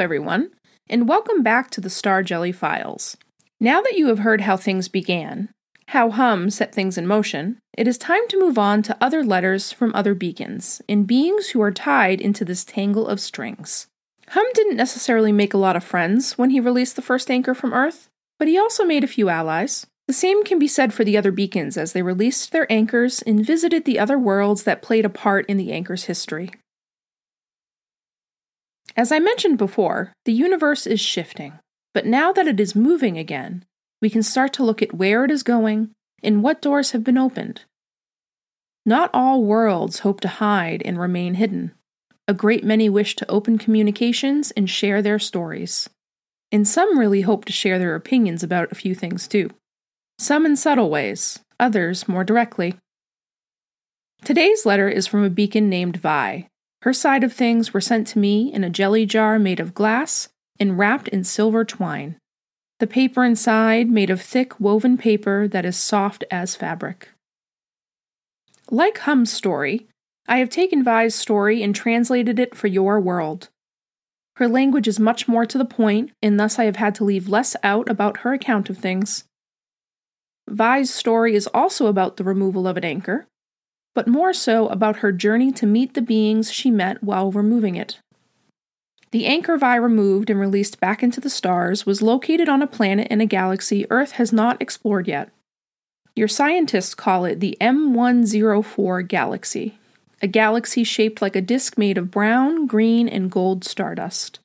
Everyone, and welcome back to the Star Jelly Files. Now that you have heard how things began, how Hum set things in motion, it is time to move on to other letters from other beacons and beings who are tied into this tangle of strings. Hum didn't necessarily make a lot of friends when he released the first anchor from Earth, but he also made a few allies. The same can be said for the other beacons as they released their anchors and visited the other worlds that played a part in the anchor's history. As I mentioned before, the universe is shifting, but now that it is moving again, we can start to look at where it is going and what doors have been opened. Not all worlds hope to hide and remain hidden. A great many wish to open communications and share their stories. And some really hope to share their opinions about a few things too. Some in subtle ways, others more directly. Today's letter is from a beacon named Vi, her side of things were sent to me in a jelly jar made of glass and wrapped in silver twine. The paper inside made of thick woven paper that is soft as fabric. Like Hum's story, I have taken Vi's story and translated it for your world. Her language is much more to the point, and thus I have had to leave less out about her account of things. Vi's story is also about the removal of an anchor, but more so about her journey to meet the beings she met while removing it. The anchor Vi removed and released back into the stars was located on a planet in a galaxy Earth has not explored yet. Your scientists call it the M104 galaxy, a galaxy shaped like a disk made of brown, green, and gold stardust.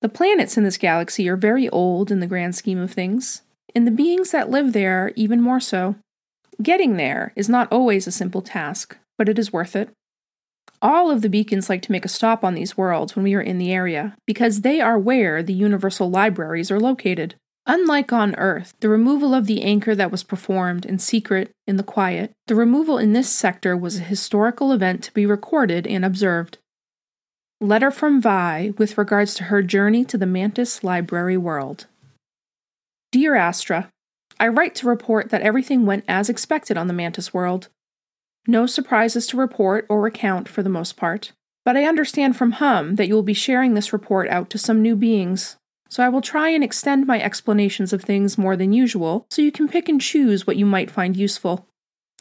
The planets in this galaxy are very old in the grand scheme of things, and the beings that live there even more so. Getting there is not always a simple task, but it is worth it. All of the beacons like to make a stop on these worlds when we are in the area, because they are where the universal libraries are located. Unlike on Earth, the removal of the anchor that was performed in secret, in the quiet, the removal in this sector was a historical event to be recorded and observed. Letter from Vi with regards to her journey to the Mantis Library world. Dear Astra, I write to report that everything went as expected on the Mantis world. No surprises to report or recount for the most part, but I understand from Hum that you will be sharing this report out to some new beings, so I will try and extend my explanations of things more than usual so you can pick and choose what you might find useful.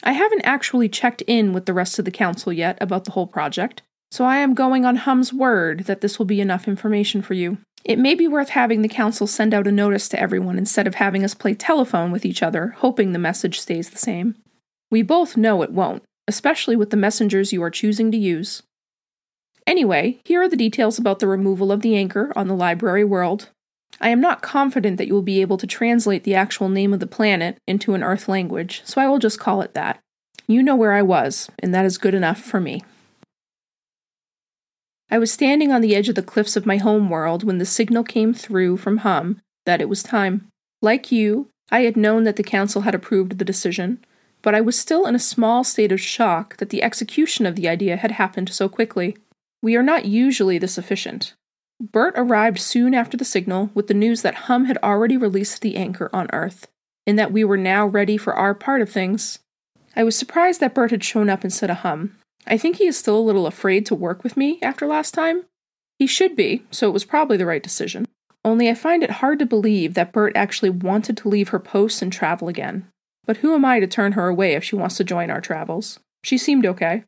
I haven't actually checked in with the rest of the council yet about the whole project, so I am going on Hum's word that this will be enough information for you. It may be worth having the council send out a notice to everyone instead of having us play telephone with each other, hoping the message stays the same. We both know it won't, especially with the messengers you are choosing to use. Anyway, here are the details about the removal of the anchor on the library world. I am not confident that you will be able to translate the actual name of the planet into an Earth language, so I will just call it that. You know where I was, and that is good enough for me. I was standing on the edge of the cliffs of my home world when the signal came through from Hum that it was time. Like you, I had known that the council had approved the decision, but I was still in a small state of shock that the execution of the idea had happened so quickly. We are not usually this efficient. Bert arrived soon after the signal with the news that Hum had already released the anchor on Earth, and that we were now ready for our part of things. I was surprised that Bert had shown up instead of Hum, I think he is still a little afraid to work with me after last time. He should be, so it was probably the right decision. Only I find it hard to believe that Bert actually wanted to leave her post and travel again. But who am I to turn her away if she wants to join our travels? She seemed okay.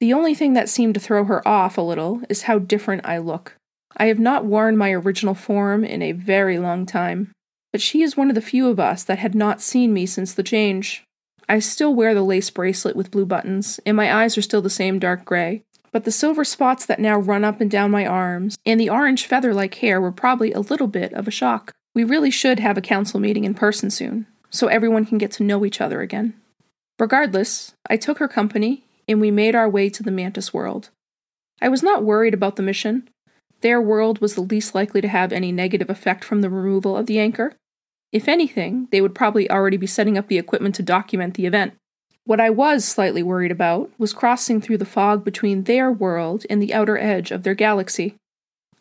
The only thing that seemed to throw her off a little is how different I look. I have not worn my original form in a very long time, but she is one of the few of us that had not seen me since the change. I still wear the lace bracelet with blue buttons, and my eyes are still the same dark gray. But the silver spots that now run up and down my arms, and the orange feather like hair were probably a little bit of a shock. We really should have a council meeting in person soon, so everyone can get to know each other again. Regardless, I took her company, and we made our way to the Mantis world. I was not worried about the mission. Their world was the least likely to have any negative effect from the removal of the anchor, if anything, they would probably already be setting up the equipment to document the event. What I was slightly worried about was crossing through the fog between their world and the outer edge of their galaxy.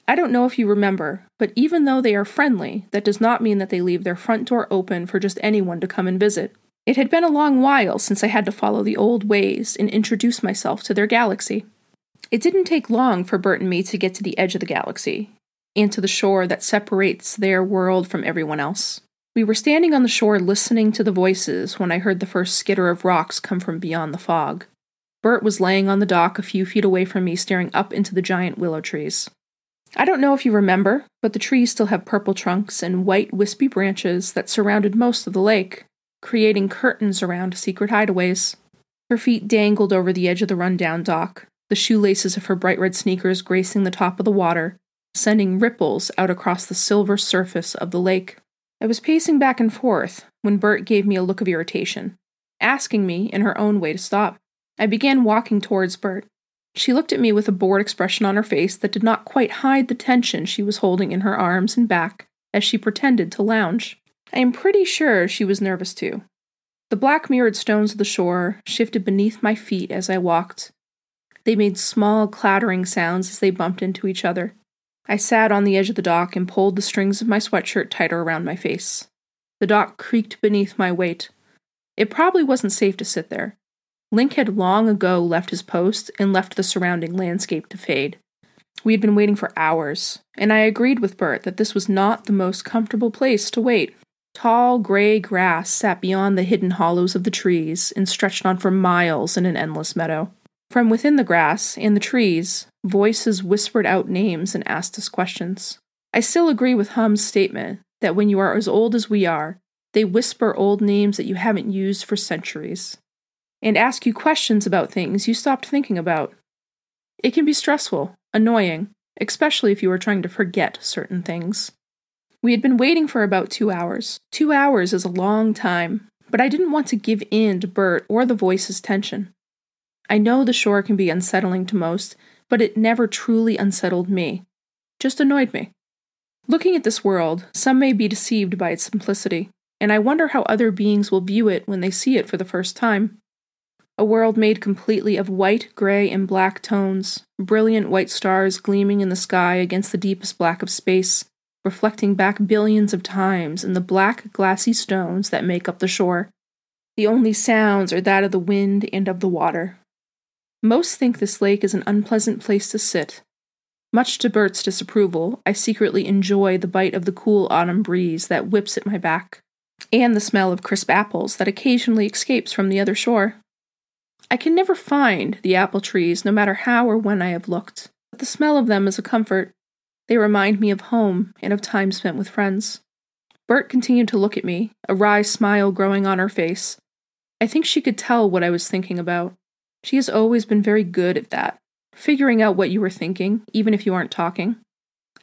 I don't know if you remember, but even though they are friendly, that does not mean that they leave their front door open for just anyone to come and visit. It had been a long while since I had to follow the old ways and introduce myself to their galaxy. It didn't take long for Bert and me to get to the edge of the galaxy, and to the shore that separates their world from everyone else. We were standing on the shore listening to the voices when I heard the first skitter of rocks come from beyond the fog. Bert was laying on the dock a few feet away from me, staring up into the giant willow trees. I don't know if you remember, but the trees still have purple trunks and white, wispy branches that surrounded most of the lake, creating curtains around secret hideaways. Her feet dangled over the edge of the rundown dock, the shoelaces of her bright red sneakers gracing the top of the water, sending ripples out across the silver surface of the lake. I was pacing back and forth when Bert gave me a look of irritation, asking me, in her own way, to stop. I began walking towards Bert. She looked at me with a bored expression on her face that did not quite hide the tension she was holding in her arms and back as she pretended to lounge. I am pretty sure she was nervous too. The black mirrored stones of the shore shifted beneath my feet as I walked. They made small clattering sounds as they bumped into each other. I sat on the edge of the dock and pulled the strings of my sweatshirt tighter around my face. The dock creaked beneath my weight. It probably wasn't safe to sit there. Link had long ago left his post and left the surrounding landscape to fade. We had been waiting for hours, and I agreed with Bert that this was not the most comfortable place to wait. Tall, gray grass sat beyond the hidden hollows of the trees and stretched on for miles in an endless meadow. From within the grass and the trees, voices whispered out names and asked us questions. I still agree with Hum's statement that when you are as old as we are, they whisper old names that you haven't used for centuries and ask you questions about things you stopped thinking about. It can be stressful, annoying, especially if you are trying to forget certain things. We had been waiting for about two hours. Two hours is a long time, but I didn't want to give in to Bert or the voice's tension. I know the shore can be unsettling to most, but it never truly unsettled me, just annoyed me. Looking at this world, some may be deceived by its simplicity, and I wonder how other beings will view it when they see it for the first time. A world made completely of white, gray, and black tones, brilliant white stars gleaming in the sky against the deepest black of space, reflecting back billions of times in the black, glassy stones that make up the shore. The only sounds are that of the wind and of the water, most think this lake is an unpleasant place to sit. Much to Bert's disapproval, I secretly enjoy the bite of the cool autumn breeze that whips at my back, and the smell of crisp apples that occasionally escapes from the other shore. I can never find the apple trees, no matter how or when I have looked, but the smell of them is a comfort. They remind me of home and of time spent with friends. Bert continued to look at me, a wry smile growing on her face. I think she could tell what I was thinking about. She has always been very good at that, figuring out what you were thinking, even if you aren't talking.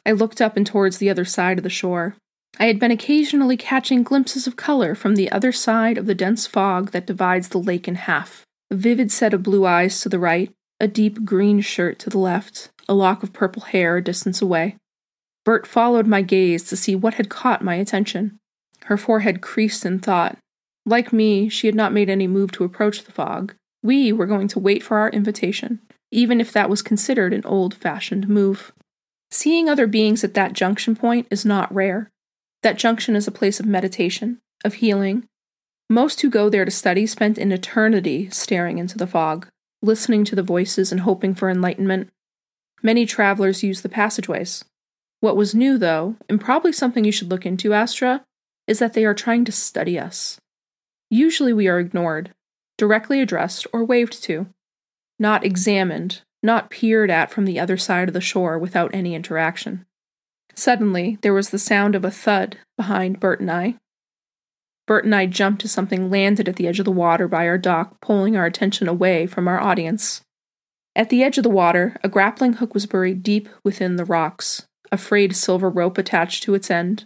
I looked up and towards the other side of the shore. I had been occasionally catching glimpses of color from the other side of the dense fog that divides the lake in half. A vivid set of blue eyes to the right, a deep green shirt to the left, a lock of purple hair a distance away. Bert followed my gaze to see what had caught my attention. Her forehead creased in thought. Like me, she had not made any move to approach the fog, we were going to wait for our invitation, even if that was considered an old fashioned move. Seeing other beings at that junction point is not rare. That junction is a place of meditation, of healing. Most who go there to study spent an eternity staring into the fog, listening to the voices and hoping for enlightenment. Many travelers use the passageways. What was new, though, and probably something you should look into, Astra, is that they are trying to study us. Usually we are ignored, directly addressed or waved to, not examined, not peered at from the other side of the shore without any interaction. Suddenly, there was the sound of a thud behind Bert and I. Bert and I jumped as something landed at the edge of the water by our dock, pulling our attention away from our audience. At the edge of the water, a grappling hook was buried deep within the rocks, a frayed silver rope attached to its end.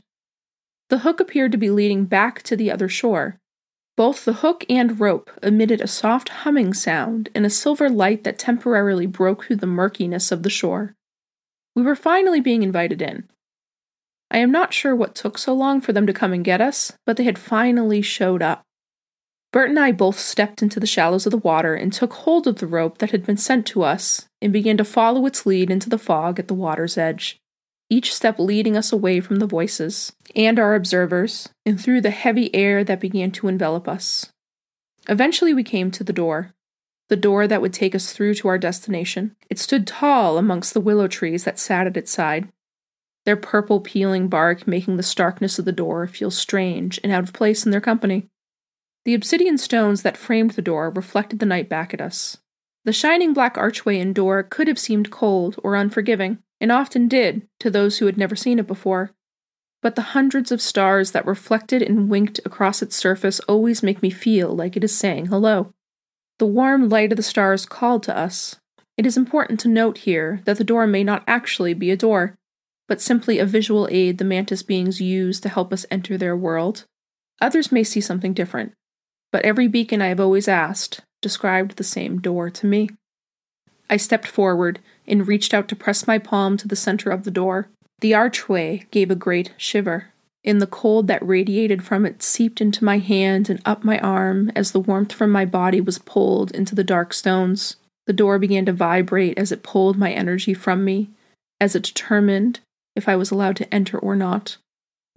The hook appeared to be leading back to the other shore, both the hook and rope emitted a soft humming sound and a silver light that temporarily broke through the murkiness of the shore. We were finally being invited in. I am not sure what took so long for them to come and get us, but they had finally showed up. Bert and I both stepped into the shallows of the water and took hold of the rope that had been sent to us and began to follow its lead into the fog at the water's edge each step leading us away from the voices and our observers, and through the heavy air that began to envelop us. Eventually, we came to the door. the door that would take us through to our destination. It stood tall amongst the willow trees that sat at its side, their purple peeling bark making the starkness of the door feel strange and out of place in their company. The obsidian stones that framed the door reflected the night back at us. The shining black archway and door could have seemed cold or unforgiving, and often did to those who had never seen it before. But the hundreds of stars that reflected and winked across its surface always make me feel like it is saying hello. The warm light of the stars called to us. It is important to note here that the door may not actually be a door, but simply a visual aid the mantis beings use to help us enter their world. Others may see something different, but every beacon I have always asked described the same door to me. I stepped forward and reached out to press my palm to the center of the door. The archway gave a great shiver, and the cold that radiated from it seeped into my hand and up my arm as the warmth from my body was pulled into the dark stones. The door began to vibrate as it pulled my energy from me, as it determined if I was allowed to enter or not.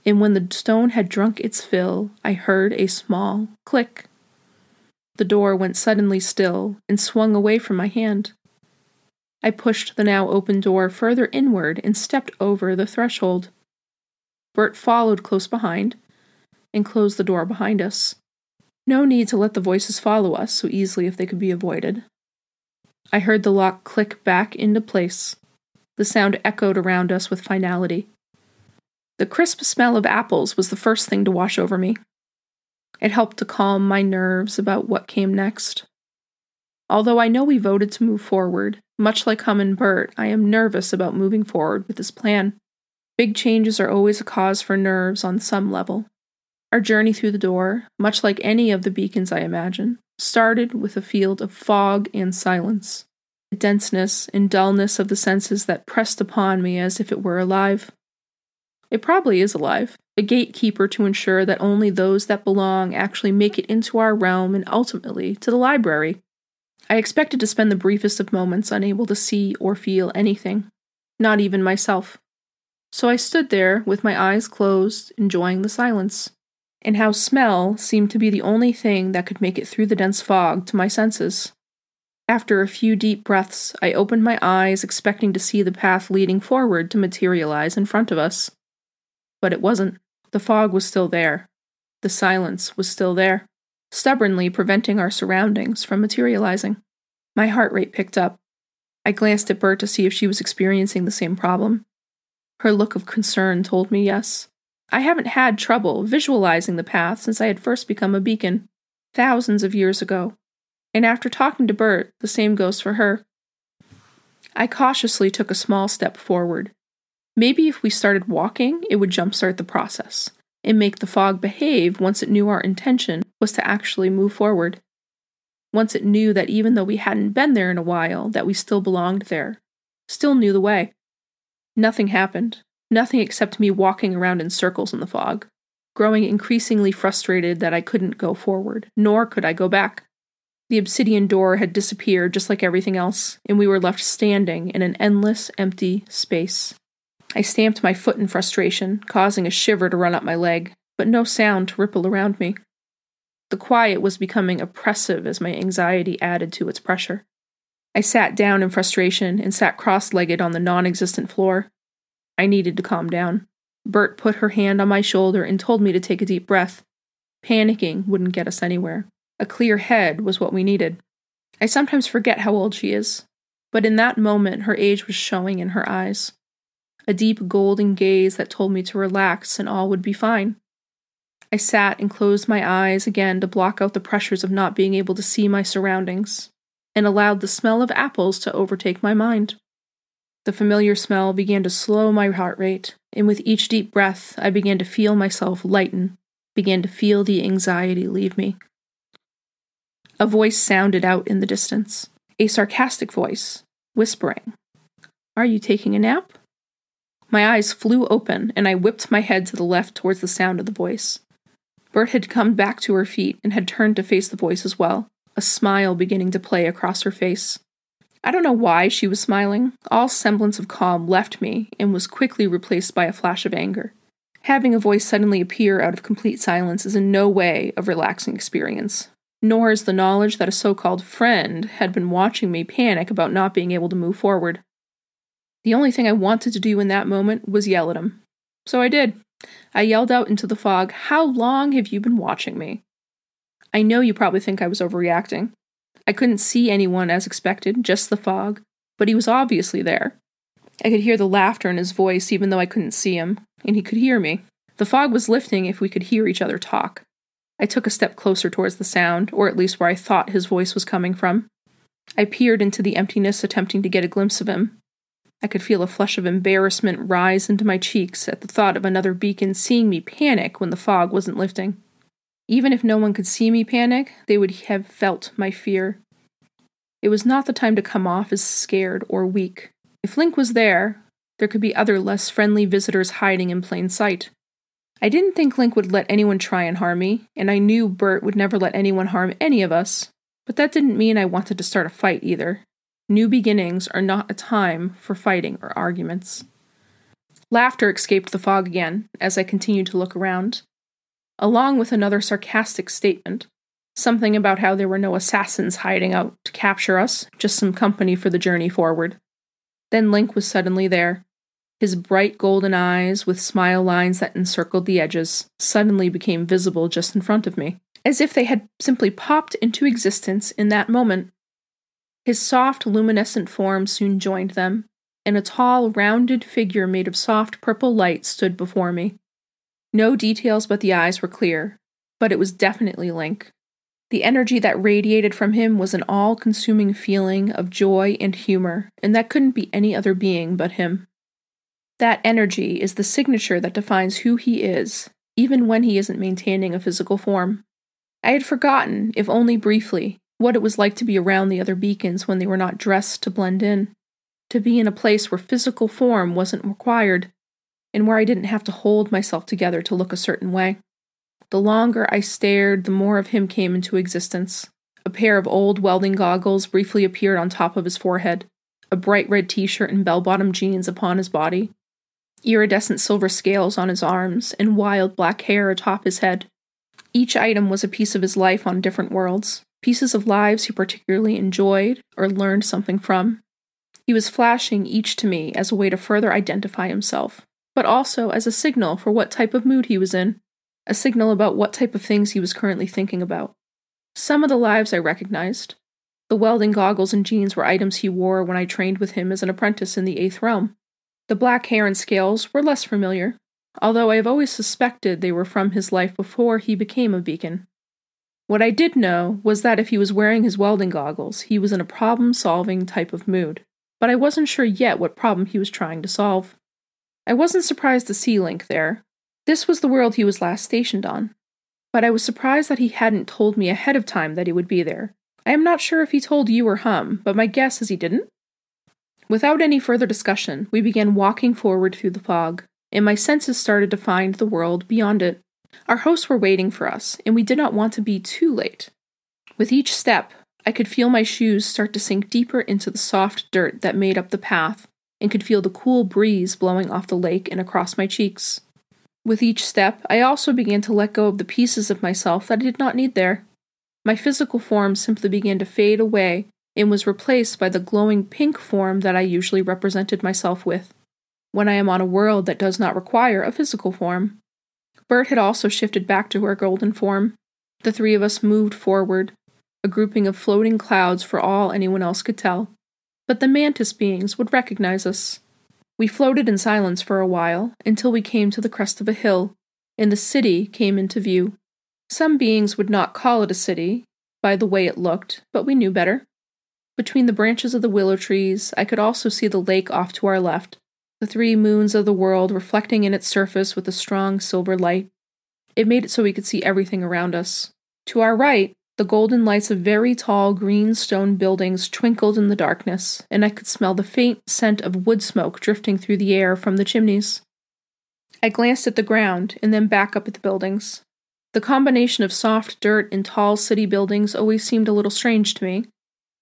And when the stone had drunk its fill, I heard a small click. The door went suddenly still and swung away from my hand. I pushed the now open door further inward and stepped over the threshold. Bert followed close behind and closed the door behind us. No need to let the voices follow us so easily if they could be avoided. I heard the lock click back into place. The sound echoed around us with finality. The crisp smell of apples was the first thing to wash over me. It helped to calm my nerves about what came next. Although I know we voted to move forward, much like Hum and Bert, I am nervous about moving forward with this plan. Big changes are always a cause for nerves on some level. Our journey through the door, much like any of the beacons I imagine, started with a field of fog and silence, the denseness and dullness of the senses that pressed upon me as if it were alive. It probably is alive, a gatekeeper to ensure that only those that belong actually make it into our realm and ultimately to the library. I expected to spend the briefest of moments unable to see or feel anything, not even myself. So I stood there with my eyes closed, enjoying the silence, and how smell seemed to be the only thing that could make it through the dense fog to my senses. After a few deep breaths, I opened my eyes, expecting to see the path leading forward to materialize in front of us. But it wasn't. The fog was still there. The silence was still there stubbornly preventing our surroundings from materializing. My heart rate picked up. I glanced at Bert to see if she was experiencing the same problem. Her look of concern told me yes. I haven't had trouble visualizing the path since I had first become a beacon, thousands of years ago. And after talking to Bert, the same goes for her. I cautiously took a small step forward. Maybe if we started walking, it would jumpstart the process and make the fog behave once it knew our intention was to actually move forward. Once it knew that even though we hadn't been there in a while, that we still belonged there, still knew the way. Nothing happened, nothing except me walking around in circles in the fog, growing increasingly frustrated that I couldn't go forward, nor could I go back. The obsidian door had disappeared just like everything else, and we were left standing in an endless, empty space. I stamped my foot in frustration, causing a shiver to run up my leg, but no sound to ripple around me. The quiet was becoming oppressive as my anxiety added to its pressure. I sat down in frustration and sat cross legged on the non existent floor. I needed to calm down. Bert put her hand on my shoulder and told me to take a deep breath. Panicking wouldn't get us anywhere. A clear head was what we needed. I sometimes forget how old she is, but in that moment her age was showing in her eyes a deep golden gaze that told me to relax and all would be fine. I sat and closed my eyes again to block out the pressures of not being able to see my surroundings, and allowed the smell of apples to overtake my mind. The familiar smell began to slow my heart rate, and with each deep breath, I began to feel myself lighten, began to feel the anxiety leave me. A voice sounded out in the distance, a sarcastic voice, whispering, Are you taking a nap? My eyes flew open, and I whipped my head to the left towards the sound of the voice. Bert had come back to her feet and had turned to face the voice as well, a smile beginning to play across her face. I don't know why she was smiling. All semblance of calm left me and was quickly replaced by a flash of anger. Having a voice suddenly appear out of complete silence is in no way a relaxing experience. nor is the knowledge that a so called friend had been watching me panic about not being able to move forward. The only thing I wanted to do in that moment was yell at him. So I did. I yelled out into the fog, How long have you been watching me? I know you probably think I was overreacting. I couldn't see anyone as expected, just the fog, but he was obviously there. I could hear the laughter in his voice even though I couldn't see him, and he could hear me. The fog was lifting if we could hear each other talk. I took a step closer towards the sound, or at least where I thought his voice was coming from. I peered into the emptiness, attempting to get a glimpse of him. I could feel a flush of embarrassment rise into my cheeks at the thought of another beacon seeing me panic when the fog wasn't lifting. Even if no one could see me panic, they would have felt my fear. It was not the time to come off as scared or weak. If Link was there, there could be other less friendly visitors hiding in plain sight. I didn't think Link would let anyone try and harm me, and I knew Bert would never let anyone harm any of us, but that didn't mean I wanted to start a fight either. New beginnings are not a time for fighting or arguments. Laughter escaped the fog again as I continued to look around, along with another sarcastic statement something about how there were no assassins hiding out to capture us, just some company for the journey forward. Then Link was suddenly there. His bright golden eyes, with smile lines that encircled the edges, suddenly became visible just in front of me, as if they had simply popped into existence in that moment. His soft, luminescent form soon joined them, and a tall, rounded figure made of soft purple light stood before me. No details but the eyes were clear, but it was definitely Link. The energy that radiated from him was an all consuming feeling of joy and humor, and that couldn't be any other being but him. That energy is the signature that defines who he is, even when he isn't maintaining a physical form. I had forgotten, if only briefly, what it was like to be around the other beacons when they were not dressed to blend in, to be in a place where physical form wasn't required, and where I didn't have to hold myself together to look a certain way. The longer I stared, the more of him came into existence. A pair of old welding goggles briefly appeared on top of his forehead, a bright red t shirt and bell bottom jeans upon his body, iridescent silver scales on his arms, and wild black hair atop his head. Each item was a piece of his life on different worlds, pieces of lives he particularly enjoyed or learned something from. He was flashing each to me as a way to further identify himself, but also as a signal for what type of mood he was in a signal about what type of things he was currently thinking about. Some of the lives I recognized. The welding goggles and jeans were items he wore when I trained with him as an apprentice in the Eighth Realm. The black hair and scales were less familiar, although I have always suspected they were from his life before he became a beacon. What I did know was that if he was wearing his welding goggles, he was in a problem solving type of mood, but I wasn't sure yet what problem he was trying to solve. I wasn't surprised to see Link there, this was the world he was last stationed on, but I was surprised that he hadn't told me ahead of time that he would be there. I am not sure if he told you or Hum, but my guess is he didn't. Without any further discussion, we began walking forward through the fog, and my senses started to find the world beyond it. Our hosts were waiting for us, and we did not want to be too late. With each step, I could feel my shoes start to sink deeper into the soft dirt that made up the path, and could feel the cool breeze blowing off the lake and across my cheeks. With each step, I also began to let go of the pieces of myself that I did not need there. My physical form simply began to fade away and was replaced by the glowing pink form that I usually represented myself with when I am on a world that does not require a physical form. Bert had also shifted back to her golden form. The three of us moved forward, a grouping of floating clouds for all anyone else could tell. But the mantis beings would recognize us. We floated in silence for a while until we came to the crest of a hill, and the city came into view. Some beings would not call it a city, by the way it looked, but we knew better. Between the branches of the willow trees, I could also see the lake off to our left, the three moons of the world reflecting in its surface with a strong silver light. It made it so we could see everything around us. To our right, the golden lights of very tall green stone buildings twinkled in the darkness, and I could smell the faint scent of wood smoke drifting through the air from the chimneys. I glanced at the ground and then back up at the buildings. The combination of soft dirt and tall city buildings always seemed a little strange to me.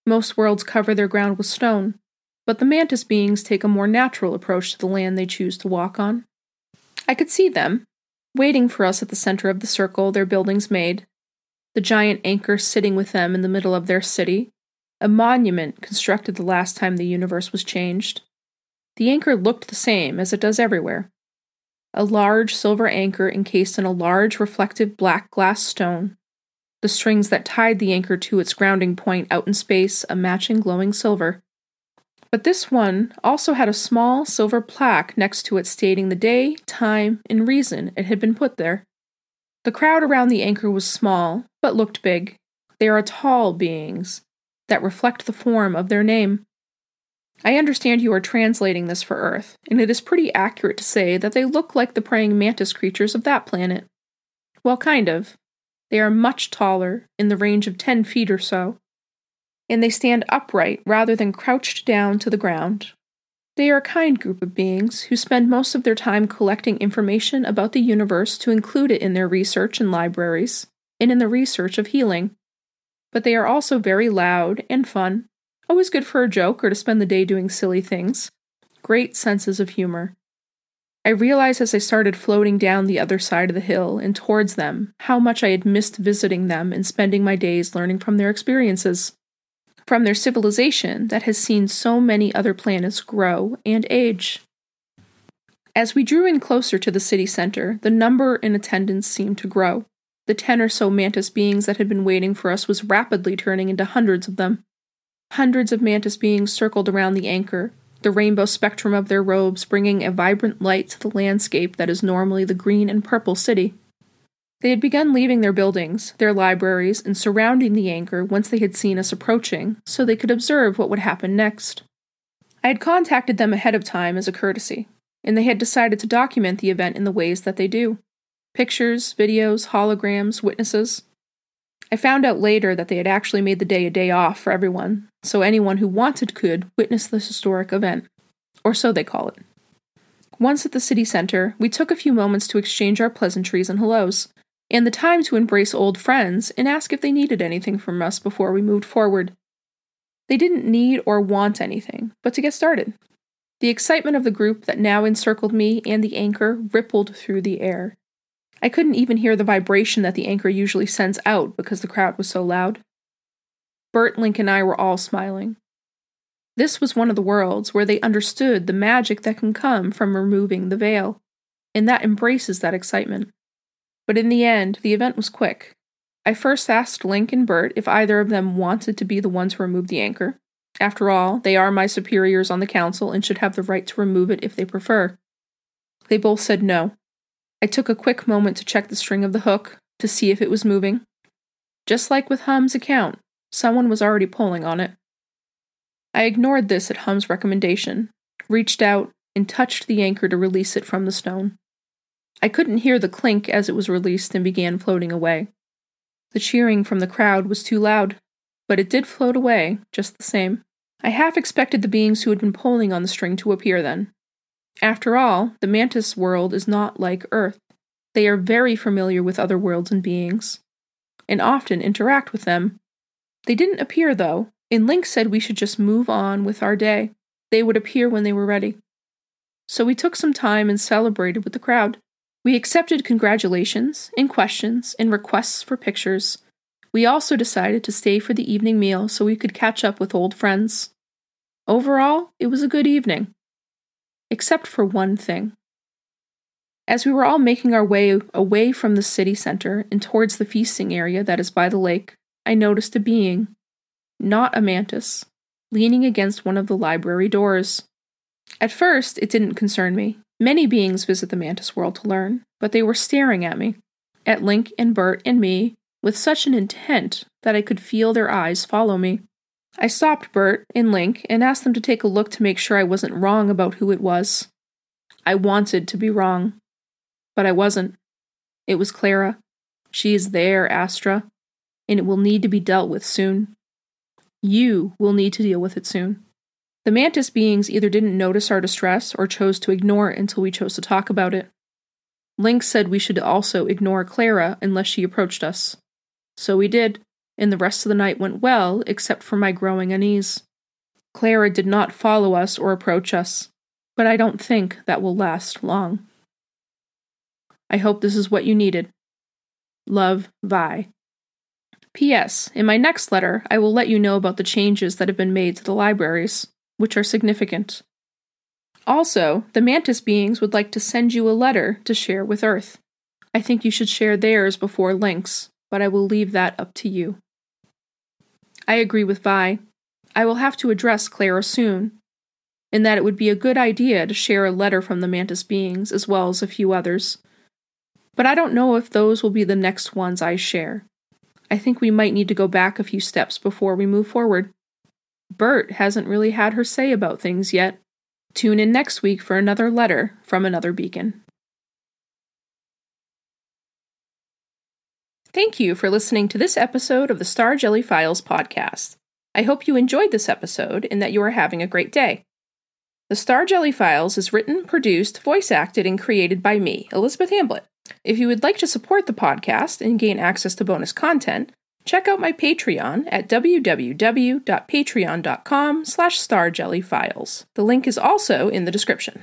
Most worlds cover their ground with stone, but the mantis beings take a more natural approach to the land they choose to walk on. I could see them, waiting for us at the center of the circle their buildings made, the giant anchor sitting with them in the middle of their city, a monument constructed the last time the universe was changed. The anchor looked the same as it does everywhere a large silver anchor encased in a large reflective black glass stone. The strings that tied the anchor to its grounding point out in space a matching glowing silver. But this one also had a small silver plaque next to it stating the day, time, and reason it had been put there. The crowd around the anchor was small, but looked big. They are tall beings that reflect the form of their name. I understand you are translating this for Earth, and it is pretty accurate to say that they look like the praying mantis creatures of that planet. Well, kind of. They are much taller, in the range of 10 feet or so, and they stand upright rather than crouched down to the ground. They are a kind group of beings who spend most of their time collecting information about the universe to include it in their research in libraries and in the research of healing. But they are also very loud and fun Always good for a joke or to spend the day doing silly things. Great senses of humor. I realized as I started floating down the other side of the hill and towards them how much I had missed visiting them and spending my days learning from their experiences. From their civilization that has seen so many other planets grow and age. As we drew in closer to the city center, the number in attendance seemed to grow. The ten or so mantis beings that had been waiting for us was rapidly turning into hundreds of them. Hundreds of mantis beings circled around the anchor, the rainbow spectrum of their robes bringing a vibrant light to the landscape that is normally the green and purple city. They had begun leaving their buildings, their libraries, and surrounding the anchor once they had seen us approaching, so they could observe what would happen next. I had contacted them ahead of time as a courtesy, and they had decided to document the event in the ways that they do pictures, videos, holograms, witnesses. I found out later that they had actually made the day a day off for everyone, so anyone who wanted could witness this historic event. Or so they call it. Once at the city center, we took a few moments to exchange our pleasantries and hellos, and the time to embrace old friends and ask if they needed anything from us before we moved forward. They didn't need or want anything, but to get started. The excitement of the group that now encircled me and the anchor rippled through the air. I couldn't even hear the vibration that the anchor usually sends out because the crowd was so loud. Bert, Link, and I were all smiling. This was one of the worlds where they understood the magic that can come from removing the veil, and that embraces that excitement. But in the end, the event was quick. I first asked Link and Bert if either of them wanted to be the ones to remove the anchor. After all, they are my superiors on the council and should have the right to remove it if they prefer. They both said no, I took a quick moment to check the string of the hook to see if it was moving. Just like with Hum's account, someone was already pulling on it. I ignored this at Hum's recommendation, reached out, and touched the anchor to release it from the stone. I couldn't hear the clink as it was released and began floating away. The cheering from the crowd was too loud, but it did float away just the same. I half expected the beings who had been pulling on the string to appear then, after all, the mantis world is not like Earth. They are very familiar with other worlds and beings, and often interact with them. They didn't appear, though, and Link said we should just move on with our day. They would appear when they were ready. So we took some time and celebrated with the crowd. We accepted congratulations, and questions, and requests for pictures. We also decided to stay for the evening meal so we could catch up with old friends. Overall, it was a good evening except for one thing. As we were all making our way away from the city center and towards the feasting area that is by the lake, I noticed a being, not a mantis, leaning against one of the library doors. At first, it didn't concern me. Many beings visit the mantis world to learn, but they were staring at me, at Link and Bert and me, with such an intent that I could feel their eyes follow me. I stopped Bert and Link and asked them to take a look to make sure I wasn't wrong about who it was. I wanted to be wrong, but I wasn't. It was Clara. She is there, Astra, and it will need to be dealt with soon. You will need to deal with it soon. The mantis beings either didn't notice our distress or chose to ignore it until we chose to talk about it. Link said we should also ignore Clara unless she approached us. So we did and the rest of the night went well, except for my growing unease. Clara did not follow us or approach us, but I don't think that will last long. I hope this is what you needed. Love, Vi. P.S. In my next letter, I will let you know about the changes that have been made to the libraries, which are significant. Also, the mantis beings would like to send you a letter to share with Earth. I think you should share theirs before Link's, but I will leave that up to you. I agree with Vi. I will have to address Clara soon, in that it would be a good idea to share a letter from the mantis beings as well as a few others. But I don't know if those will be the next ones I share. I think we might need to go back a few steps before we move forward. Bert hasn't really had her say about things yet. Tune in next week for another letter from another beacon. Thank you for listening to this episode of the Star Jelly Files podcast. I hope you enjoyed this episode and that you are having a great day. The Star Jelly Files is written, produced, voice acted, and created by me, Elizabeth Hamblett. If you would like to support the podcast and gain access to bonus content, check out my Patreon at www.patreon.com slash starjellyfiles. The link is also in the description.